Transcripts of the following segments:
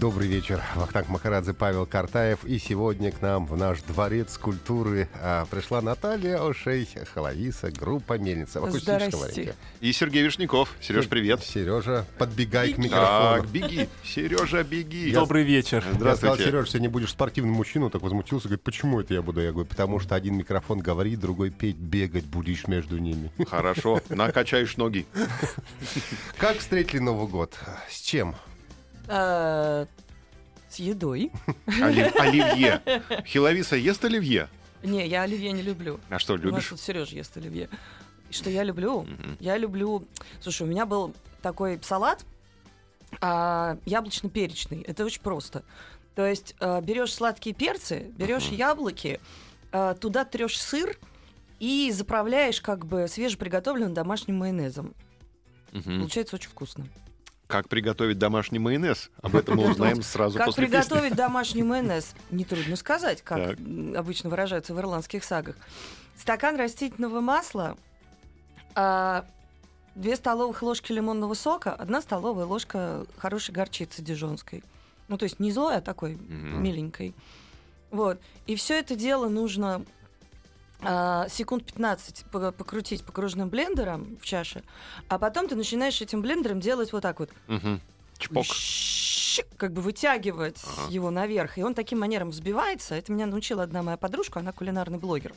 Добрый вечер. Вахтанг Махарадзе, Павел Картаев. И сегодня к нам в наш дворец культуры а, пришла Наталья Ошей, Халависа, группа «Мельница» в акустическом варианте. И Сергей Вишняков. Сереж, привет. Сережа, подбегай к микрофону. Так, беги. Сережа, беги. Добрый вечер. Я сказал, Здравствуйте. Сереж, сегодня будешь спортивным мужчиной, так возмутился, говорит, почему это я буду? Я говорю, потому что один микрофон говорит, другой петь, бегать будешь между ними. Хорошо, накачаешь ноги. Как встретили Новый год? С чем? А, С едой. Оли- Оливье. Хиловиса ест оливье? Не, я оливье не люблю. А что, У нас любишь? тут Сережа ест оливье. Что я люблю? Я люблю... Слушай, у меня был такой салат а, яблочно-перечный. Это очень просто. То есть а, берешь сладкие перцы, берешь яблоки, а, туда трешь сыр и заправляешь как бы свежеприготовленным домашним майонезом. Получается очень вкусно. Как приготовить домашний майонез? Об этом мы узнаем сразу Как после песни. приготовить домашний майонез? Нетрудно сказать, как Так. обычно выражаются в ирландских сагах. Стакан растительного масла, а, две столовых ложки лимонного сока, одна столовая ложка хорошей горчицы дижонской. Ну, то есть не злой, а такой миленькой. Вот. И все это дело нужно а, секунд 15 по- покрутить покружным блендером в чаше, а потом ты начинаешь этим блендером делать вот так вот Мгм. Чпок. как бы вытягивать Ага. его наверх. И он таким манером взбивается. Это меня научила одна моя подружка, она кулинарный блогер.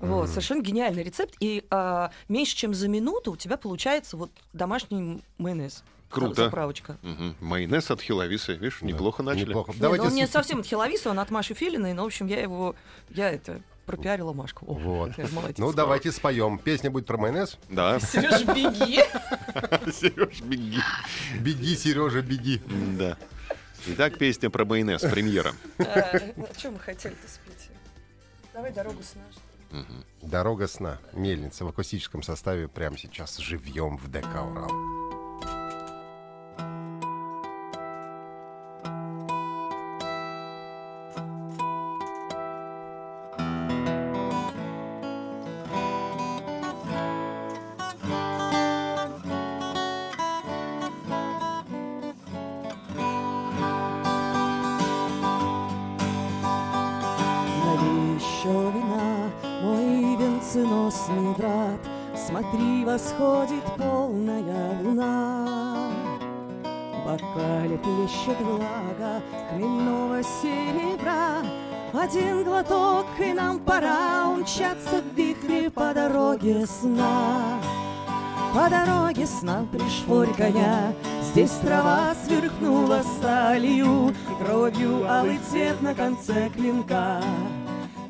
Вот, совершенно гениальный рецепт. И а, меньше чем за минуту у тебя получается вот домашний майонез. Круто. Заправочка. Мгм. Майонез от Хиловисы. Видишь, неплохо начали. Неплохо. Не, Давайте ну, он не совсем от Хиловиса, он от Маши Филиной, но, в общем, я его, я это, пропиарила Машку. О, Вот. молодец. Ну, давайте споем. Песня будет про майонез. Да. Сереж, беги! Сереж, беги. Беги, Сережа, беги. Да. Итак, песня про майонез, премьера. А что мы хотели-то спеть? Давай дорогу с нашей. Дорога сна. Мельница в акустическом составе прямо сейчас живьем в ДК Урал. Сна пришпорь коня, Здесь трава сверкнула сталью, кровью алый цвет на конце клинка.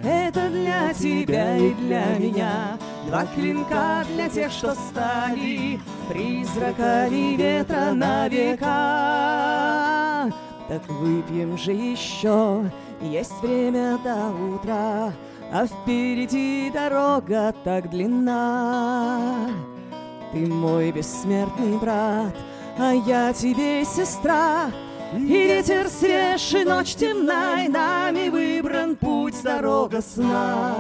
Это для тебя и для меня. Два клинка для тех, что стали Призраками ветра на века. Так выпьем же еще. Есть время до утра А впереди дорога так длинна ты мой бессмертный брат, а я тебе сестра. И ветер свеж, и ночь темна, и нами выбран путь, дорога сна.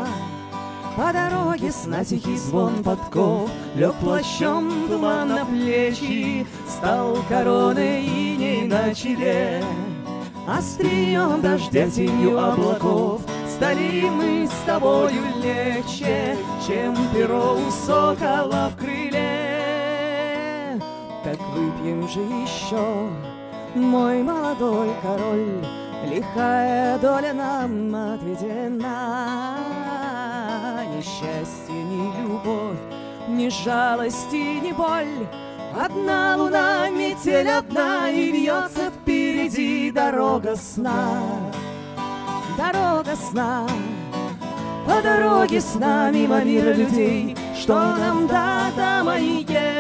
По дороге сна тихий звон подков Лег плащом туман на плечи Стал короной иней на челе Острием дождя тенью облаков Стали мы с тобою легче Чем перо у сокола в крыле Так выпьем же еще Мой молодой король? Лихая доля нам отведена. Ни счастье, ни любовь Ни жалости, ни боль. Одна луна, метель одна И вьется впереди дорога сна. Дорога сна. По дороге с нами мимо мира людей. Что нам до Адама и Евы,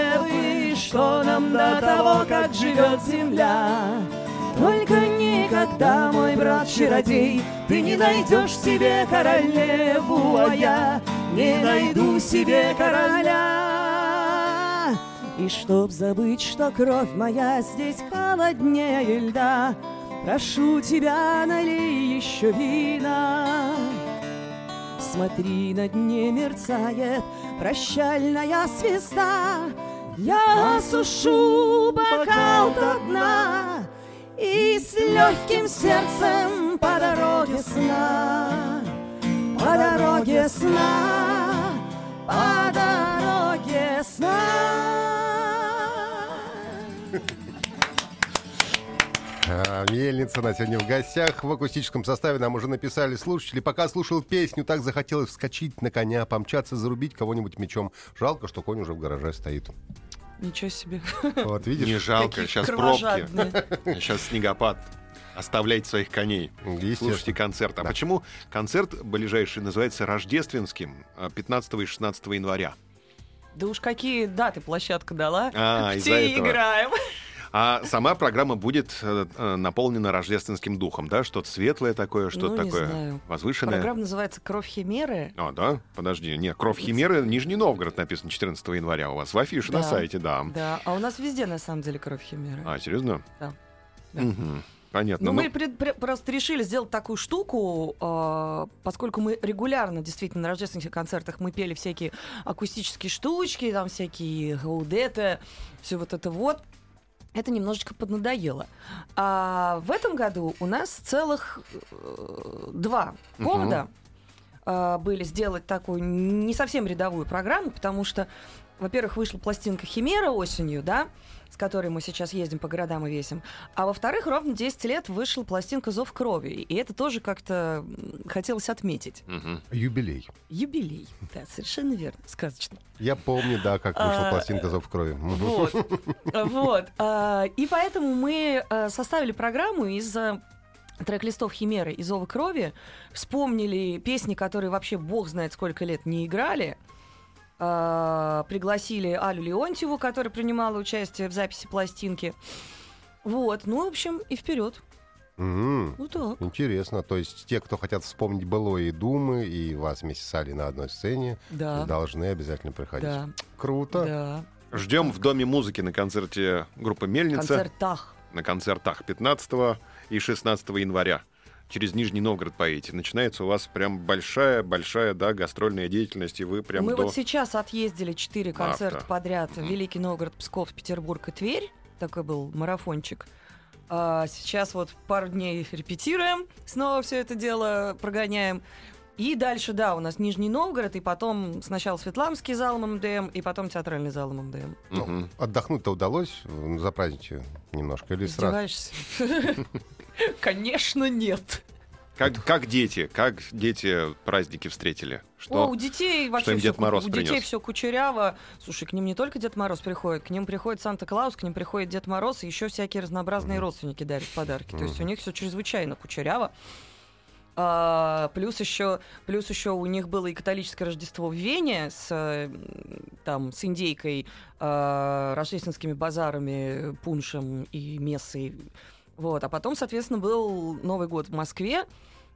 что нам до того, как живет земля? Только никогда, мой брат-чародей, Ты не найдешь себе королеву, а я не найду себе короля. И чтоб забыть, что кровь моя здесь холоднее льда, Прошу тебя, налей еще вина. Смотри, на дне мерцает прощальная звезда. Я осушу бокал до дна И с легким сердцем по дороге сна, По дороге сна, по дороге сна. А, Мельница на сегодня в гостях в акустическом составе. Нам уже написали слушатели. Пока слушал песню, так захотелось вскочить на коня, помчаться, зарубить кого-нибудь мечом. Жалко, что конь уже в гараже стоит. Ничего себе. Вот, видишь? Не жалко, Какие сейчас пробки, сейчас снегопад. Оставляйте своих коней. Слушайте концерт. А Да. почему концерт ближайший называется рождественским а, 15 и 16 января? Да уж какие даты площадка дала. А, те этого. играем. А сама программа будет э, э, наполнена рождественским духом, да? Что-то светлое такое, что-то Ну, такое знаю. возвышенное. Программа называется «Кровь Химеры». А, да? Подожди. Нет, «Кровь Химеры», Нижний Новгород написано 14 января у вас. В афише на Да. сайте, да. Да, а у нас везде на самом деле «Кровь Химеры». А, серьезно? Да. Да. Мгм. Понятно. Ну, Ну, мы пред- пре- просто решили сделать такую штуку, э, поскольку мы регулярно, действительно, на рождественских концертах мы пели всякие акустические штучки, там всякие гаудеты, все вот это вот. Это немножечко поднадоело. А в этом году у нас целых э, два повода э, были сделать такую не совсем рядовую программу, потому что, во-первых, вышла пластинка «Химера» осенью, да, с которой мы сейчас ездим по городам и весим. А во-вторых, ровно 10 лет вышла пластинка «Зов крови». И это тоже как-то хотелось отметить. мгм. Юбилей. Юбилей. Да, совершенно верно. Сказочно. Я помню, да, как вышла А, пластинка «Зов крови». Вот. Вот. А, И поэтому мы а, составили программу из трек-листов Химеры и Зова крови, вспомнили песни, которые вообще бог знает сколько лет не играли, а, пригласили Алю Леонтьеву, которая принимала участие в записи пластинки. Вот, ну, в общем, и вперед. Мгм. Ну так. Интересно. То есть те, кто хотят вспомнить былое и думы, и вас вместе с Алей на одной сцене, Да. должны обязательно приходить. Да. Круто. Да. Ждем в Доме музыки на концерте группы «Мельница». Концертах. На концертах 15 и 16 января. Через Нижний Новгород поедете. Начинается у вас прям большая-большая, да, гастрольная деятельность, и вы прям Мы до... вот сейчас отъездили четыре Марта. концерта подряд. Мгм. Великий Новгород, Псков, Петербург и Тверь. Такой был марафончик. А сейчас вот пару дней репетируем, снова все это дело прогоняем. И дальше, да, у нас Нижний Новгород, и потом сначала Светланский зал ММДМ, и потом театральный зал ММДМ. Мгм. Отдохнуть-то удалось за праздники немножко или сразу? Конечно, нет. Как, как дети? Как дети праздники встретили? Что? О, у детей вообще им всё Дед ку- Мороз у детей принес? все кучеряво. Слушай, к ним не только Дед Мороз приходит, к ним приходит Санта-Клаус, к ним приходит Дед Мороз, и еще всякие разнообразные родственники дарят подарки. То есть у них все чрезвычайно кучеряво. А, плюс еще, плюс еще у них было и католическое Рождество в Вене с там с индейкой, а, рождественскими базарами, пуншем и мессой. Вот, а потом, соответственно, был Новый год в Москве.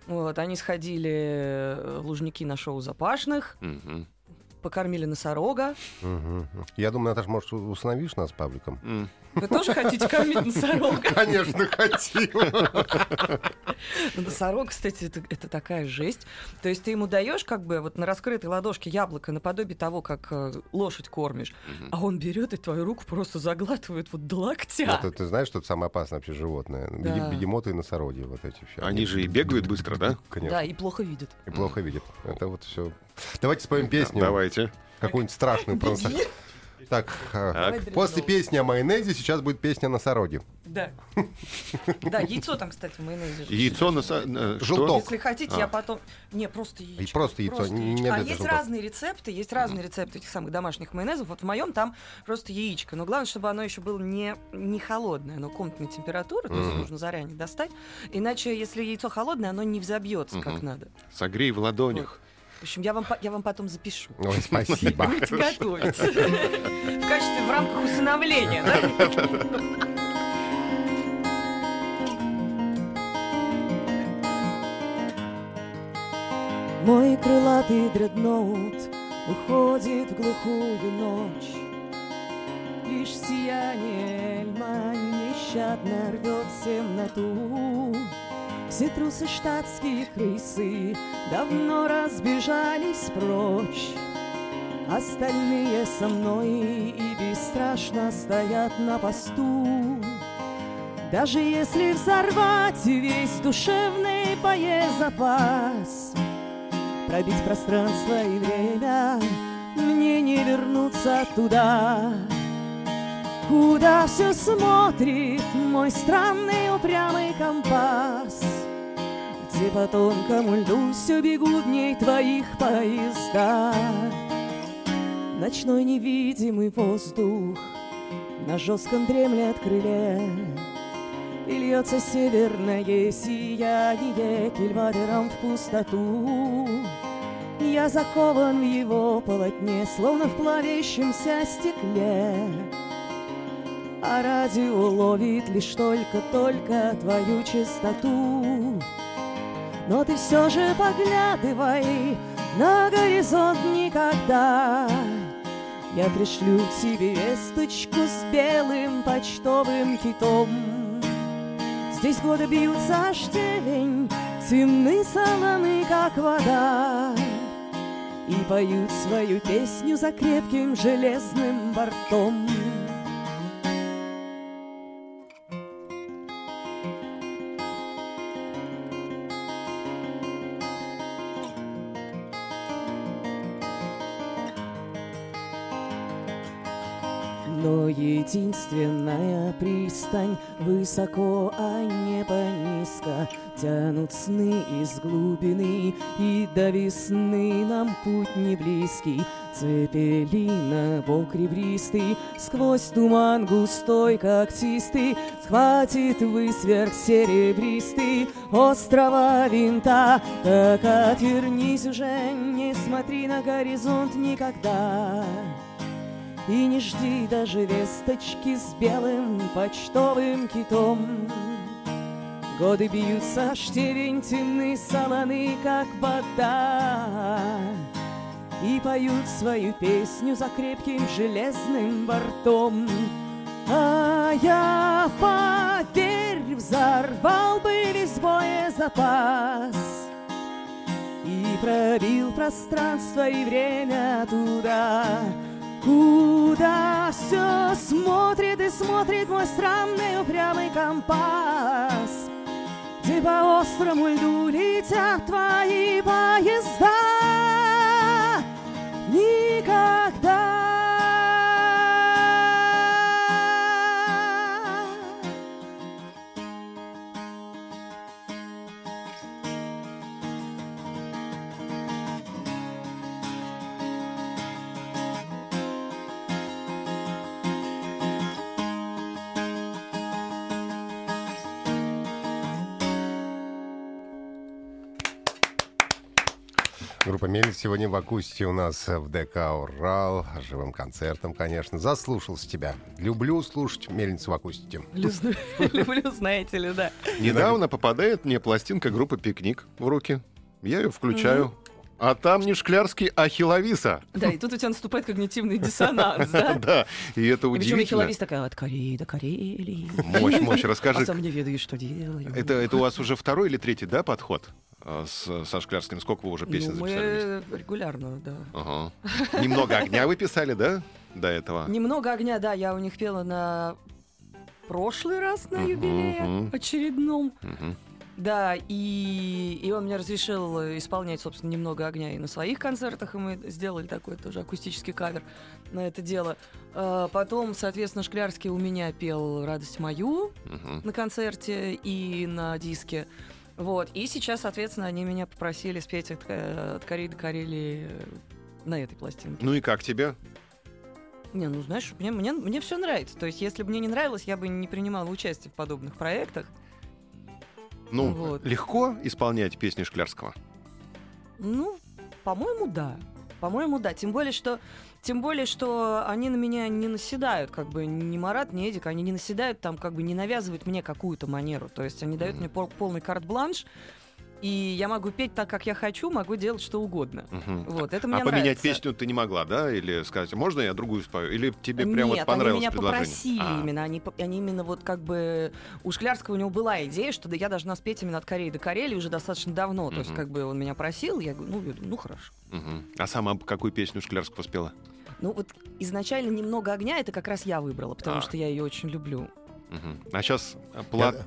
Вот, они сходили э, Лужники на шоу Запашных, Мгм. Покормили носорога. Я думаю, Наташа, может, у- усыновишь нас с Павликом? М. Вы тоже хотите кормить носорога? Конечно, хотим. Ну, Носорог, кстати, это, такая жесть. То есть ты ему даешь как бы вот на раскрытой ладошке яблоко наподобие того, как э, лошадь кормишь, а он берет и твою руку просто заглатывает вот до локтя. Это ты знаешь, что это самое опасное вообще животное? Бегемоты и носороги, вот эти все. Они же и бегают быстро, да? Конечно. Да, и плохо видит. И плохо видят. Это вот все. Давайте споем песню. Давайте. Какую-нибудь страшную просто. Так, а, Так. после песни о майонезе сейчас будет песня о носороге. Да. Да, яйцо там, кстати, в майонезе. же. Яйцо на... э? Желток. Если хотите, А. я потом... Не, просто яичко. просто яйцо. А есть разные рецепты, есть разные рецепты этих самых домашних майонезов. Вот в моем там просто яичко. Но главное, чтобы оно еще было не, не холодное, оно комнатной температуры, то есть нужно заранее достать. Иначе, если яйцо холодное, оно не взобьется как надо. Согрей в ладонях. В общем, я вам, я вам потом запишу. Ой, спасибо. Будете готовить. В качестве, в рамках усыновления, да? Мой крылатый дредноут уходит в глухую ночь. Лишь сияние льма нещадно рвет темноту. Все штатские крысы давно разбежались прочь. Остальные со мной и бесстрашно стоят на посту. Даже если взорвать весь душевный боезапас, Пробить пространство и время, мне не вернуться туда, Куда все смотрит мой странный упрямый компас, по тонкому льду все бегут дней твоих поезда. Ночной невидимый воздух на жестком дремлет крыле, И льется северное сияние кильватером в пустоту. Я закован в его полотне, словно в плавящемся стекле. А радио ловит лишь только-только твою чистоту. Но ты все же поглядывай на горизонт никогда. Я пришлю тебе весточку с белым почтовым китом. Здесь годы бьются штевень, темны солоны, как вода. И поют свою песню за крепким железным бортом. Единственная пристань Высоко, а небо низко. Тянут сны из глубины И до весны нам путь не близкий. Цепелина, бок ребристый Сквозь туман густой, когтистый Схватит высверх серебристый Острова винта Так отвернись уже, не смотри на горизонт никогда и не жди даже весточки с белым почтовым китом. Годы бьются, штевень темны, солоны, как вода. И поют свою песню за крепким железным бортом. А я, поверь, взорвал бы весь боезапас И пробил пространство и время туда, Куда все смотрит и смотрит мой странный упрямый компас, Где по острому льду летят твои поезда. Никогда. «Мельница» сегодня в акустике у нас в ДК «Урал». Живым концертом, конечно. Заслушался тебя. Люблю слушать «Мельницу» в акустике. Люблю, знаете ли, да. Недавно попадает мне пластинка группы «Пикник» в руки. Я ее включаю. А там не Шклярский, а Хиловиса. Да, и тут у тебя наступает когнитивный диссонанс, да? Да, и это И Причем удивительно. Хиловис такая, от Кореи до Карелии. Мощь, мощь, А расскажи. сам не ведаю, что делаю. Это, это у вас уже второй или третий, да, подход а, с, со Шклярским? Сколько вы уже песен Ну, записали? мы регулярно, да. Ага. Немного огня вы писали, да, до этого? Немного огня, да, я у них пела на прошлый раз на юбилее очередном. Да, и, и он мне разрешил э, исполнять, собственно, немного огня и на своих концертах, и мы сделали такой тоже акустический кавер на это дело. А, Потом, соответственно, Шклярский у меня пел «Радость мою» Мгм. на концерте и на диске. Вот. И сейчас, соответственно, они меня попросили спеть от, от Кореи до Карелии на этой пластинке. Ну и как тебе? Не, ну знаешь, мне, мне, мне все нравится. То есть, если бы мне не нравилось, я бы не принимала участие в подобных проектах. Ну, Вот. легко исполнять песни Шклярского? Ну, по-моему, да. По-моему, да. Тем более, что тем более, что они на меня не наседают, как бы ни Марат, ни Эдик, они не наседают там, как бы не навязывают мне какую-то манеру. То есть они дают мне пол- полный карт-бланш, и я могу петь так, как я хочу, могу делать что угодно. Мгм. Вот, это А мне поменять нравится. песню ты не могла, да? Или сказать, можно я другую спою? Или тебе прям Нет, вот понравилось они меня предложение? попросили А, именно. Они, они именно вот как бы... У Шклярского у него была идея, что да, я должна спеть именно от Кореи до Карелии уже достаточно давно. То есть как бы он меня просил, я говорю, ну, я ну хорошо. мгм. А сама какую песню Шклярского спела? Ну вот изначально «Немного огня» это как раз я выбрала, потому А. что я ее очень люблю. А сейчас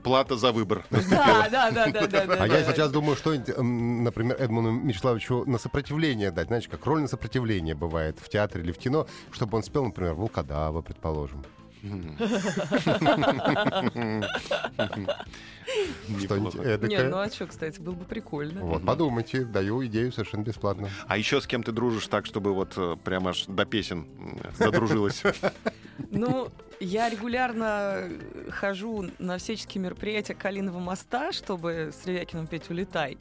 плата за выбор. Да, да, да, да, да. А я сейчас думаю, что, например, Эдмуну Мечиславовичу на сопротивление дать. Знаете, как роль на сопротивление бывает в театре или в кино, чтобы он спел, например, Волкодава, предположим. Что-нибудь эдакое. Не, ну а что, кстати, было бы прикольно. Вот, подумайте, даю идею совершенно бесплатно. А еще с кем ты дружишь так, чтобы вот э, прям аж до песен м, додружилась? Ну, я регулярно э, хожу на всяческие мероприятия Калиного моста, чтобы с Ревякиным петь «Улетай».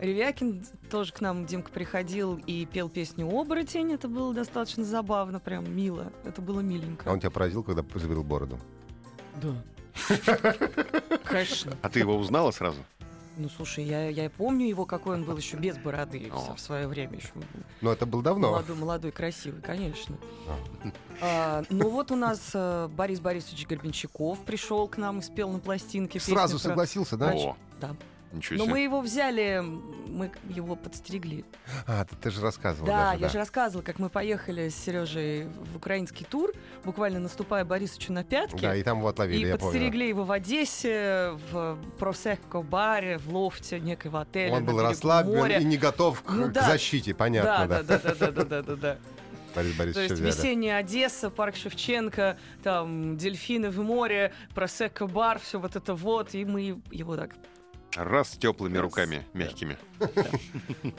А, Ревякин тоже к нам, Димка, приходил и пел песню «Оборотень». Это было достаточно забавно, прям мило. Это было миленько. А он тебя поразил, когда забил бороду? Да. Конечно. А ты его узнала сразу? Ну, слушай, я, я помню его, какой он был еще без бороды О. в свое время. Еще Но это было давно. молодой, молодой, красивый, конечно. А, ну вот у нас э, Борис Борисович Горбенщиков пришел к нам и спел на пластинке. Сразу про- согласился, да? О, Да. Ничего Но себе. мы его взяли, мы его подстерегли. А, ты, ты же рассказывал Да, даже, я же рассказывала, как мы поехали с Сережей в украинский тур, буквально наступая Борисовичу на пятки. Да, и там его отловили, И я помню. подстерегли его в Одессе, в просекко-баре, в лофте некого отеля. Он был расслаблен моря. и не готов к, Ну к да. защите, понятно, да. Да, да, да, да, да, да, да, да. Борис То Борисович есть взяли. весенняя Одесса, парк Шевченко, там дельфины в море, просекко-бар, все вот это вот, и мы его так... Раз с теплыми Раз. руками, мягкими.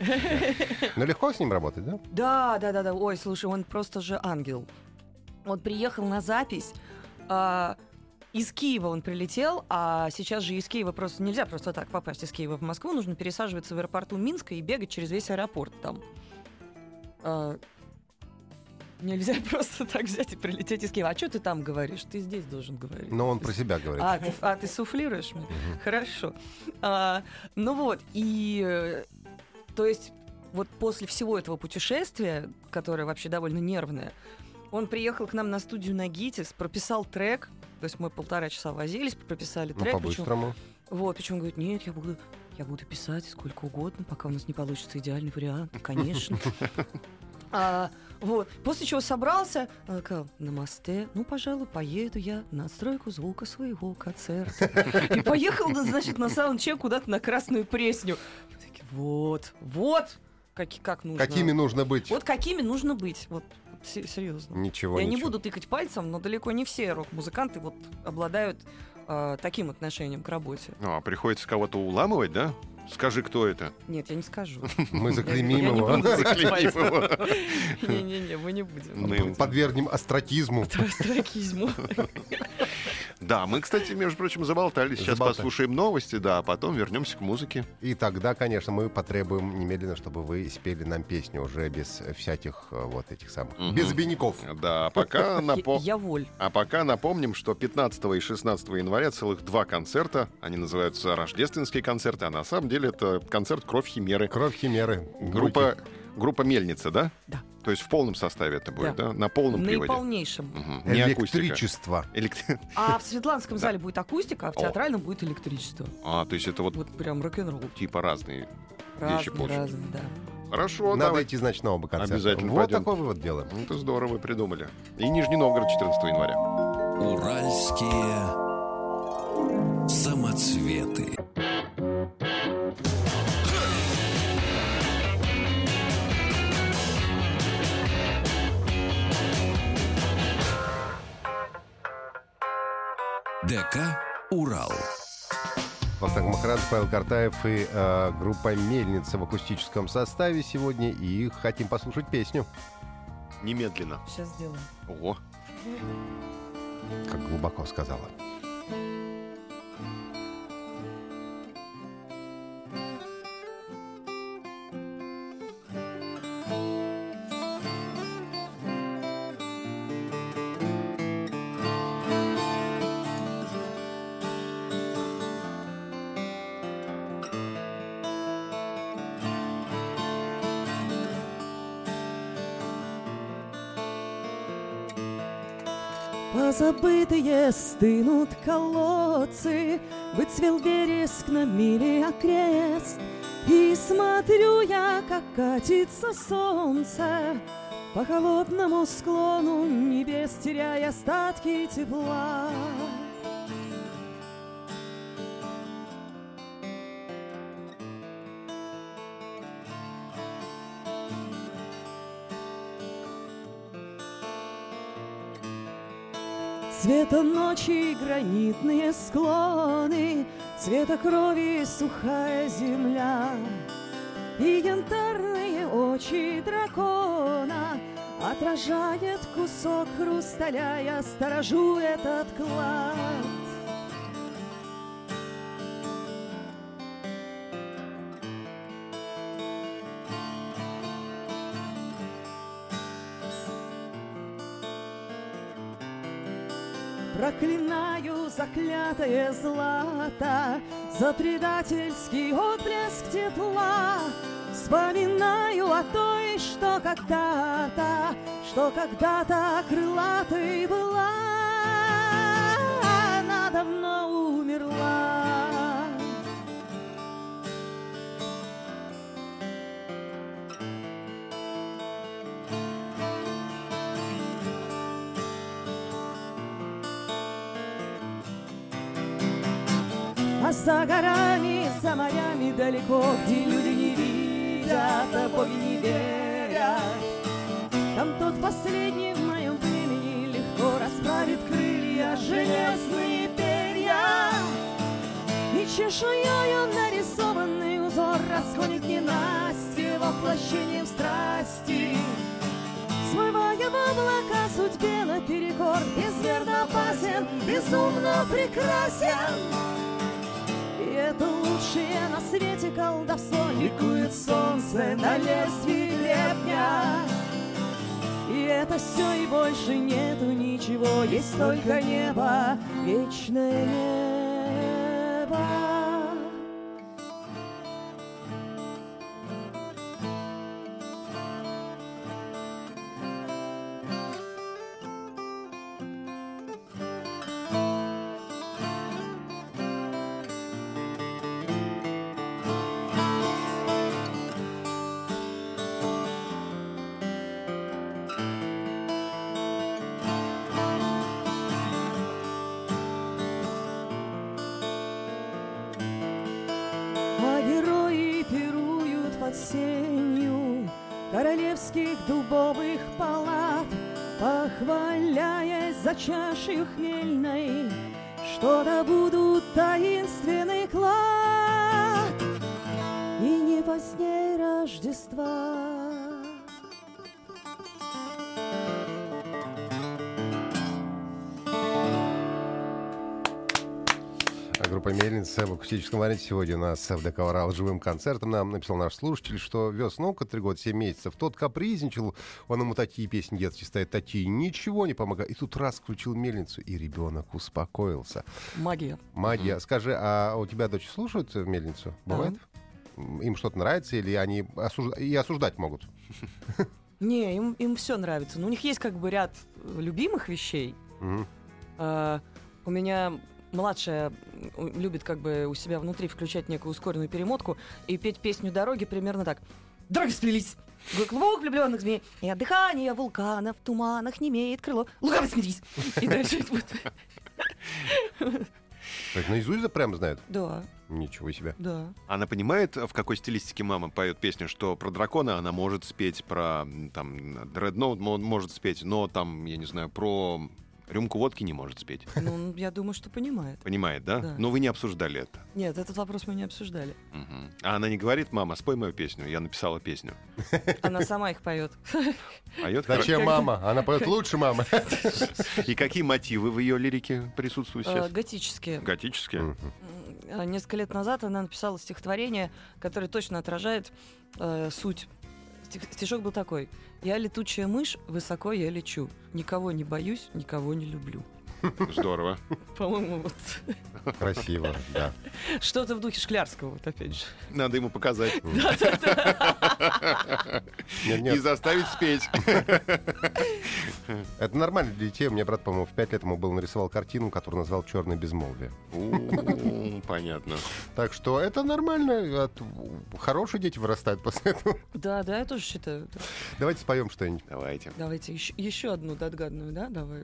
Ну, легко с ним работать, да? Да, да, да, да, ой, слушай, он просто же ангел. Он приехал на запись, а, из Киева он прилетел, а сейчас же из Киева просто нельзя просто так попасть из Киева в Москву, нужно пересаживаться в аэропорту Минска и бегать через весь аэропорт там. А, нельзя просто так взять и прилететь из Киева. А что ты там говоришь? Ты здесь должен говорить. Но он про себя говорит. А, ты, а, ты суфлируешь мне? Хорошо. А, ну вот, и э, то есть вот после всего этого путешествия, которое вообще довольно нервное, он приехал к нам на студию на ГИТИС, прописал трек, то есть мы полтора часа возились, прописали Ну, трек. причем- по-быстрому. вот, причем говорит, нет, я буду, я буду писать сколько угодно, пока у нас не получится идеальный вариант, конечно. Вот. После чего собрался, а, сказал, на мосте, ну, пожалуй, поеду я на отстройку звука своего концерта. И поехал, значит, на саундчек куда-то на Красную Пресню. Вот, вот, как, как нужно. Какими нужно быть? Вот какими нужно быть, вот, се- серьезно. Ничего, Я не ничего. буду тыкать пальцем, но далеко не все рок-музыканты вот обладают а, таким отношением к работе. Ну, а приходится кого-то уламывать, да? Скажи, кто это? Нет, я не скажу. Мы заклеймим его. Не-не-не, мы не будем. Мы- Подвергнем астракизму. Астракизму. Да, мы, кстати, между прочим, заболтались. Сейчас Заболтали. послушаем новости, да, а потом вернемся к музыке. И тогда, конечно, мы потребуем немедленно, чтобы вы спели нам песню уже без всяких э, вот этих самых... Мгм. Без обиняков. Да, пока напо- Я воль. А пока напомним, что 15 и 16 января целых два концерта. Они называются рождественские концерты, а на самом деле это концерт «Кровь Химеры». Кровь химеры. Группа, группа «Мельница», да? Да. То есть в полном составе это будет, да? Да. На полном приводе. Не акустика. Электричество. Элект- А в Светланском зале будет акустика, а в театральном будет электричество. А, то есть это вот Вот прям рок-н-ролл. типа разные Разные, вещи получаются. разные, да. Хорошо, Надо давай. идти, значит, на оба концерта. Обязательно Вот пойдем. такой вывод делаем. Ну, Это здорово, вы придумали. И Нижний Новгород 14 января. Уральские самоцветы. ДК «Урал». Вахтанг Махарадзе, Павел Картаев и э, группа «Мельница» в акустическом составе сегодня. И хотим послушать песню. Немедленно. Сейчас сделаем. Ого. Как глубоко сказала. Позабытые стынут колодцы, Выцвел вереск на мили окрест, И смотрю я, как катится солнце По холодному склону небес, Теряя остатки тепла. Цвета ночи гранитные склоны, Цвета крови сухая земля. И янтарные очи дракона Отражает кусок хрусталя. Я сторожу этот клад Проклинаю заклятое злато За предательский отблеск тепла. Вспоминаю о той, что когда-то Что когда-то крылатой была За горами, за морями далеко, где люди не видят, а боги не верят. Там тот последний в моем племени легко расправит крылья, железные перья. И чешуёю нарисованный узор расходит ненастье воплощением страсти. Смывая в облака судьбе наперекор, безверно опасен, безумно прекрасен. Это лучшее на свете колдовство. Ликует солнце на лезвии гребня. И это все и больше нету ничего. Есть только небо, вечное небо Королевских дубовых палат Похваляясь за чашей хмельной Что добудут таинственный клад. И не позднее Рождества «Мельница» в акустическом варианте сегодня у нас в ДК «Урал» живым концертом. Нам написал наш слушатель, что вез наука три года, семь месяцев. Тот капризничал, он ему такие песни детские ставит, такие, ничего не помогает. И тут раз включил «Мельницу», и ребенок успокоился. Магия. Магия. Скажи, а у тебя дочь слушают «Мельницу»? Бывает? М, Им что-то нравится или они осуж- и осуждать могут? Не, им, им все нравится. Но у них есть как бы ряд любимых вещей. Мгм. А, у меня младшая любит как бы у себя внутри включать некую ускоренную перемотку и петь песню «Дороги» примерно так. Дороги сплелись, клубок влюбленных змей, и от дыхания вулкана в туманах не имеет крыло. Лукаво смирись. И дальше вот. То есть наизусть прям знают? Да, Ничего себе. да. Она понимает, в какой стилистике мама поет песню, что про дракона она может спеть, про там Дредноут может спеть, но там, я не знаю, про рюмку водки не может спеть. Ну, я думаю, что понимает. Понимает, да? Да. Но вы не обсуждали это. Нет, этот вопрос мы не обсуждали. Мгм. А она не говорит, мама, спой мою песню. Я написала песню. Она сама их поет. Поет Зачем мама? Она поет лучше мамы. И какие мотивы в ее лирике присутствуют Э, сейчас? Готические. Готические? Э, Несколько лет назад она написала стихотворение, которое точно отражает э, суть. Стих- стишок был такой. «Я летучая мышь, высоко я лечу. Никого не боюсь, никого не люблю». Здорово. По-моему, вот Красиво, да. что-то в духе Шклярского, вот опять же. Надо ему показать. Нет, и заставить спеть. это нормально для детей. У меня брат, по-моему, в пять лет ему был нарисовал картину, которую назвал «Черное безмолвие». Понятно. Так что это нормально. Хорошие дети вырастают после этого. Да, да, я тоже считаю. да. Давайте споем что-нибудь. Давайте. Давайте еще, еще одну догадную, да, давай.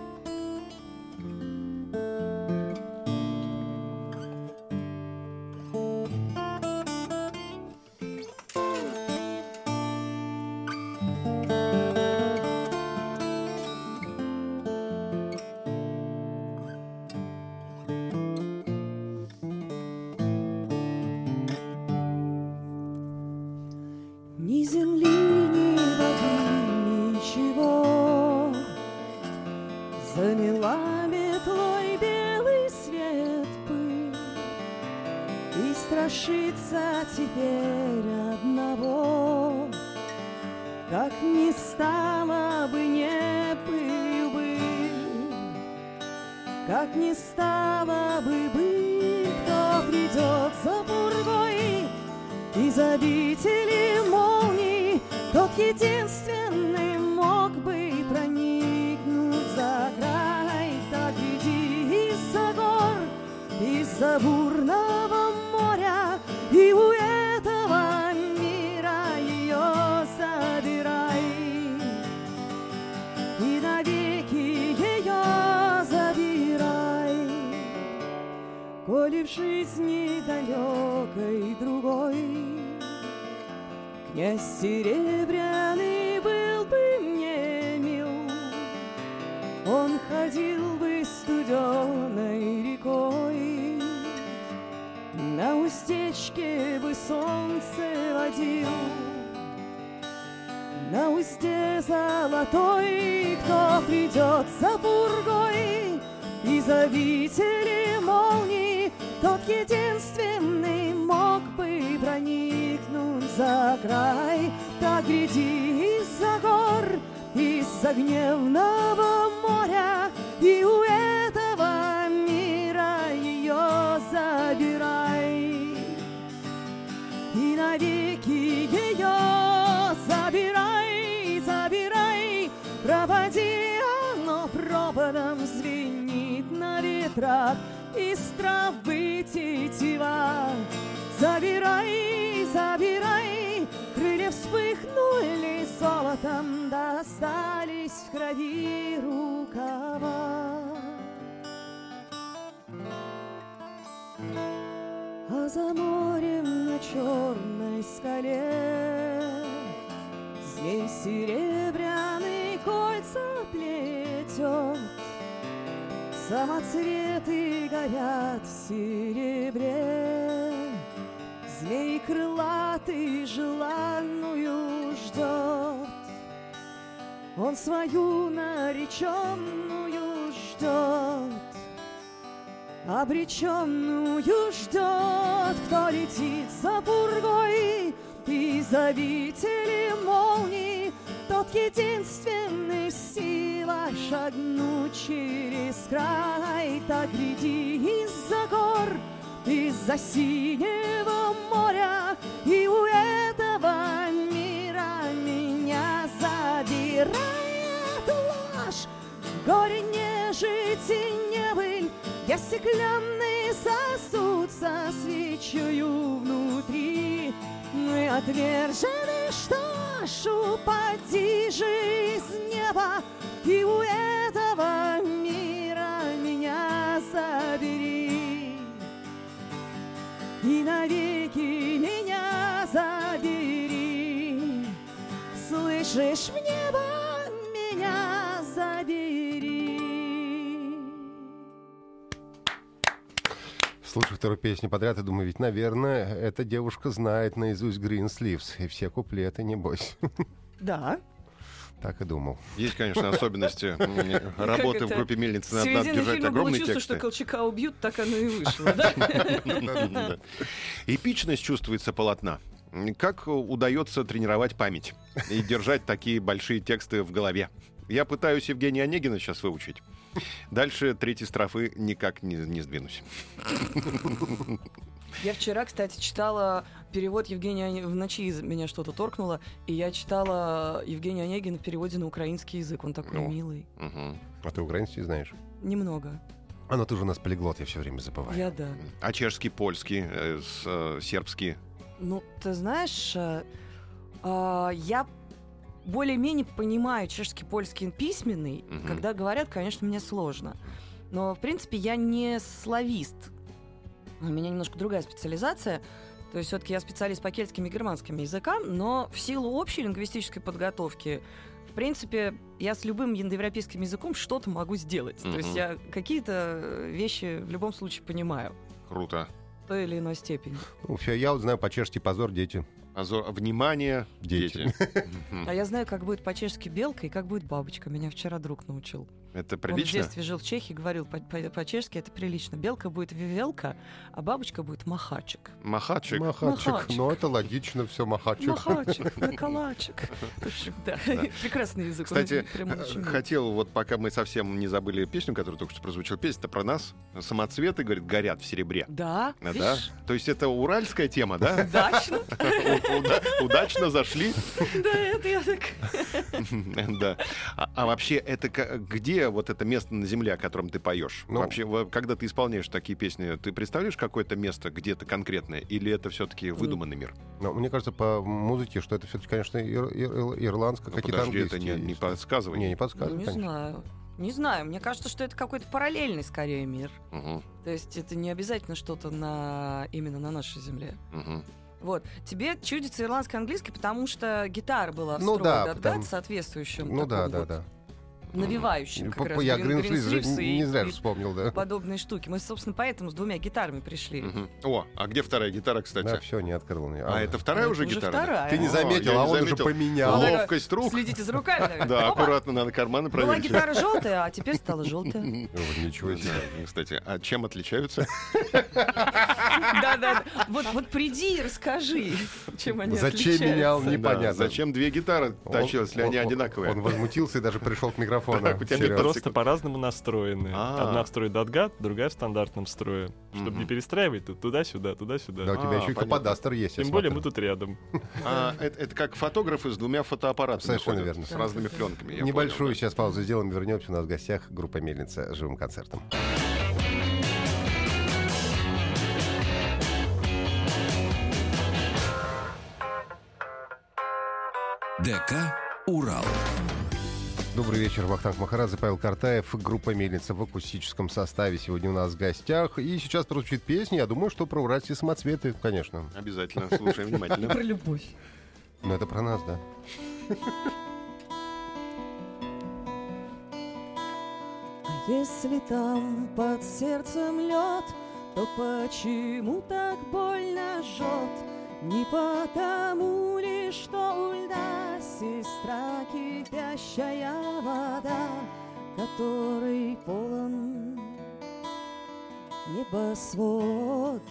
гневного моря И у этого мира ее забирай и навеки ее забирай, забирай, пропади, оно проводом звенит на ветрах из травы тетива. Забирай, забирай, крылья вспыхнули золотом, черной скале Змей серебряный кольца плетет Самоцветы горят в серебре. Змей крылатый желанную ждет Он свою нареченную ждет Обреченную ждет, кто летит за пургой. Из обители молний Тот единственный в силах шагнуть через край. Так гряди из-за гор, из-за синего моря И у этого мира меня забирает ложь. Горе не и Я стеклянный сосуд со свечою внутри. Мы отвержены, что ж, упади же из неба. И у этого мира меня забери. И навеки меня забери. Слышишь, в небо Слушаю вторую песню подряд и думаю, ведь, наверное, эта девушка знает наизусть Green Sleeves и все куплеты, небось. Да. Так и думал. Есть, конечно, особенности м, работы в группе мельницы. С Надо, надо середины держать фильма было огромные чувство, тексты. что Колчака убьют, так оно и вышло, да? Эпичность чувствуется полотна. Как удается тренировать память и держать такие большие тексты в голове? Я пытаюсь Евгения Онегина сейчас выучить. Дальше третьей строфы никак не, не сдвинусь. Я вчера, кстати, читала перевод Евгения в ночи из меня что-то торкнуло, и я читала Евгения Онегина в переводе на украинский язык. Он такой Ну. милый. Мгм. А ты украинский знаешь? Немного. А ну ты же у нас полиглот, я все время забываю. Я да. А чешский, польский, э, с, э, сербский? Ну, ты знаешь, э, а, я более-менее понимаю чешский, польский письменный. Мгм. Когда говорят, конечно, мне сложно. Но, в принципе, я не славист. У меня немножко другая специализация. То есть все-таки я специалист по кельтским и германским языкам, но в силу общей лингвистической подготовки, в принципе, я с любым индоевропейским языком что-то могу сделать. То есть я какие-то вещи в любом случае понимаю Круто. в той или иной степени. Ну, всё, я вот знаю по-чешски позор, дети. Азор- Внимание, Дети. А я знаю, как будет по-чешски белка и как будет бабочка. Меня вчера друг научил. Это Он в прилично? детстве жил в Чехии, говорил по- по- по-чешски, это прилично. Белка будет вивелка, а бабочка будет махачик. Махачик. Махачик. Махачик. Ну, это логично, все, махачик. Махачик. В общем, да, прекрасный язык. Кстати, хотел, вот пока мы совсем не забыли песню, которая только что прозвучала, песня-то про нас. Самоцветы, говорит, горят в серебре. Да, Да? То есть это уральская тема, да? Удачно. Удачно зашли. Да, это я так... Да. А а вообще, это ка- вот это место на земле, о котором ты поешь? Ну. Вообще, во- когда ты исполняешь такие песни, ты представляешь какое-то место где-то конкретное? Или это все-таки выдуманный мир? Но мне кажется, по музыке, что это все-таки, конечно, ир- ир- ирландское, Ну, какие-то подожди, это не, не подсказывай. Не, не Ну, подсказывай, не конечно. знаю. Не знаю, мне кажется, что это какой-то параллельный скорее мир. Мгм, То есть это не обязательно что-то на именно на нашей земле. мгм. Вот. Тебе чудится ирландский английский, потому что гитара была Ну встроена, да, да, потому- соответствующим Ну да, таком да, вот да. Навевающим как раз. Я Грин- Гринслиз же Гринсливс не зря вспомнил, да. подобные штуки. Мы, собственно, поэтому с двумя гитарами пришли. О, а где вторая гитара, кстати? Да, все, не открыл. мне. А это вторая Это уже гитара? Ты не заметил, а не он уже поменял. Ловкость рук. Следите за руками, наверное. Да, аккуратно надо карманы Была проверить. гитара желтая, а теперь стала желтая. Ничего себе. Кстати, а чем отличаются? Да, да. Вот, вот приди и расскажи, чем они Зачем отличаются. менял, Да, непонятно. Зачем две гитары тащил, если они он- одинаковые? Он возмутился и даже пришел к микрофону. Так, у тебя микро- Просто по-разному настроены. А. Одна в строе датгат, другая в стандартном строе. Чтобы не перестраивать тут туда-сюда, туда-сюда. Да, у тебя А, еще и каподастер есть. Тем более мы тут рядом. А, это, как фотографы с двумя фотоаппаратами Совершенно верно. С разными пленками. Небольшую сейчас паузу сделаем, вернемся. У нас в гостях группа Мельница с живым концертом. ДК «Урал». Добрый вечер, Вахтанг Махарадзе, Павел Картаев, группа Мельница в акустическом составе сегодня у нас в гостях. И сейчас прозвучит песня, я думаю, что про уральские самоцветы, конечно. Обязательно, слушаем внимательно. Про любовь. Но это про нас, да. А если там под сердцем лед, то почему так больно жжет? Не потому ли, что у льда сестра кипящая вода, которой полон небосвод.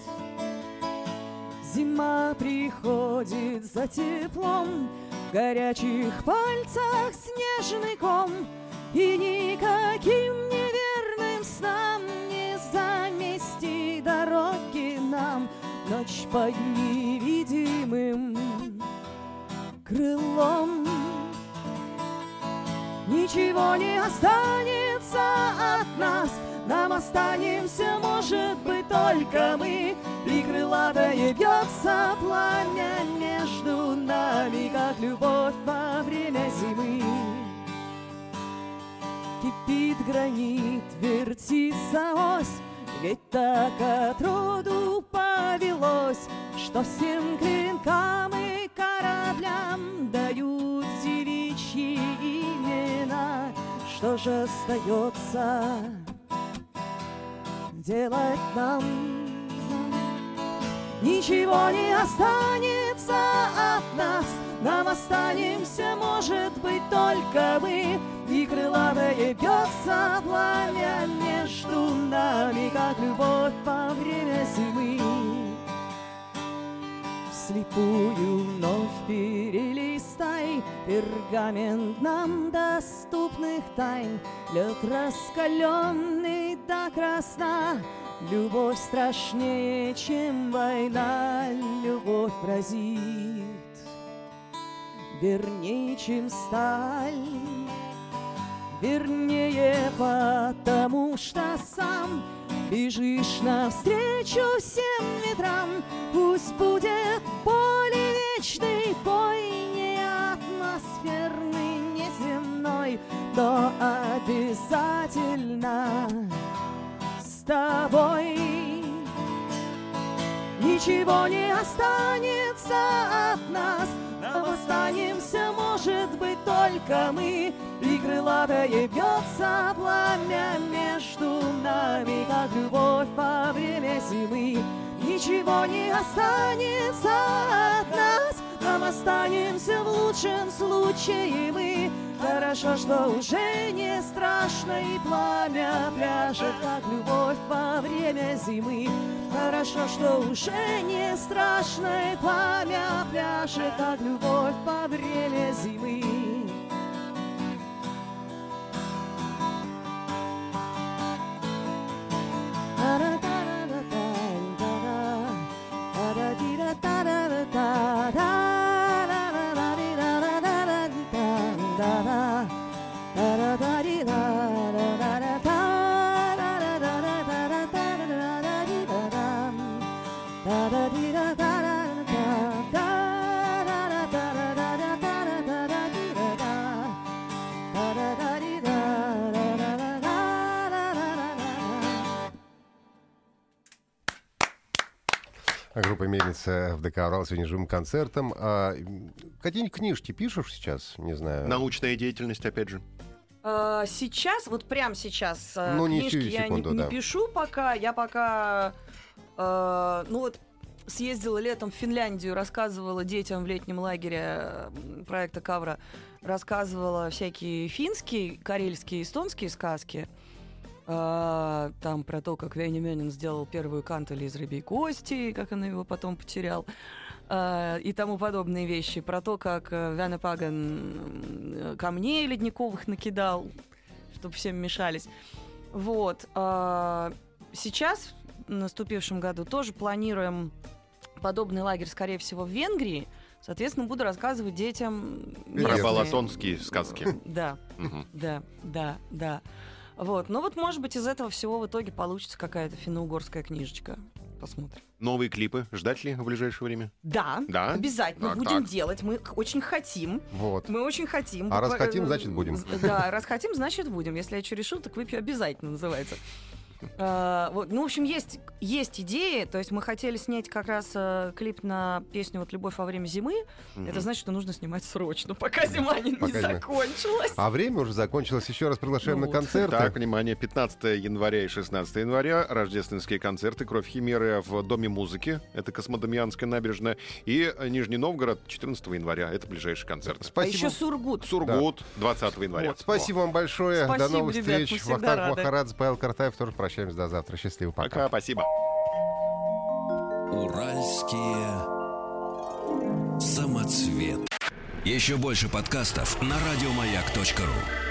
Зима приходит за теплом, в горячих пальцах снежный ком, и никаким неверным снам не замести дороги нам ночь под невидимым крылом. Ничего не останется от нас, нам останемся, может быть, только мы. И крылатое бьется пламя между нами, как любовь во время зимы. Кипит гранит, вертится ось, ведь так от роду повелось, что всем клинкам и кораблям дают Что же остается делать нам? Ничего не останется от нас, нам останемся, может быть, только мы. И крылатое бьется пламя между нами, как любовь во время зимы. Слепую вновь перелистай. Пергамент нам доступных тайн. Лед раскаленный до красна. Любовь страшнее, чем война, любовь разит, вернее, чем сталь. Вернее, потому что сам бежишь навстречу всем ветрам. Пусть будет вечный, бой не атмосферный, неземной, но обязательно с тобой. Ничего не останется от нас, нам останемся, может быть, только мы. И крылатое бьется пламя между нами, как любовь во время зимы. Ничего не останется от нас, нам останемся в лучшем случае мы. Хорошо, что уже не страшно и пламя пляшет, как любовь во время зимы. Хорошо, что уже не страшно и пламя пляшет, как любовь во время зимы. Группа «Мельница» в ДК «Урал» сегодня живым концертом. А, Какие-нибудь книжки пишешь сейчас? Не знаю. Научная деятельность, опять же. А, Сейчас, вот прямо сейчас, э, Ну, не книжки сию я не, секунду, не да. пишу пока. Я пока, э, ну вот, съездила летом в Финляндию, рассказывала детям в летнем лагере э, проекта Кавра, рассказывала всякие финские, карельские, эстонские сказки. А, там про то, как Вейнеменен сделал первую кантель из рыбьей кости, как он его потом потерял. а, и тому подобные вещи. Про то, как э, Вяне Паган камней ледниковых накидал, чтобы всем мешались. Вот. а, Сейчас, в наступившем году, тоже планируем подобный лагерь, скорее всего, в Венгрии. Соответственно, буду рассказывать детям... Про местные- балатонские сказки. Да, да, да, да. Вот. Ну вот, может быть, из этого всего в итоге получится какая-то финно-угорская книжечка. Посмотрим. Новые клипы ждать ли в ближайшее время? Да, Да? обязательно Так, будем так. делать. Мы очень хотим. Вот. Мы очень хотим. А раз хотим, значит, будем. Да, раз хотим, значит будем. Если я что решил, так выпью обязательно, называется. А, вот, ну, в общем, есть, есть идеи. То есть мы хотели снять как раз э, клип на песню вот «Любовь во время зимы». Мгм. Это значит, что нужно снимать срочно, пока зима не, не Пока зима. закончилась. А время уже закончилось. Еще раз приглашаем Ну на вот. концерты. Так, внимание, 15 января и 16 января рождественские концерты «Кровь Химеры» в Доме музыки, это Космодемьянская набережная, и э, Нижний Новгород 14 января, это ближайший концерт. А Спасибо. еще Сургут. Сургут 20 января. Спасибо вам большое. Спасибо, До новых ребят, мы встреч. всегда Вахтанг рады. Махарадзе, Павел Картаев. Тоже прощаемся до завтра. Счастливо. Пока. Пока, спасибо. Уральские самоцветы. Еще больше подкастов на радиомаяк.ру.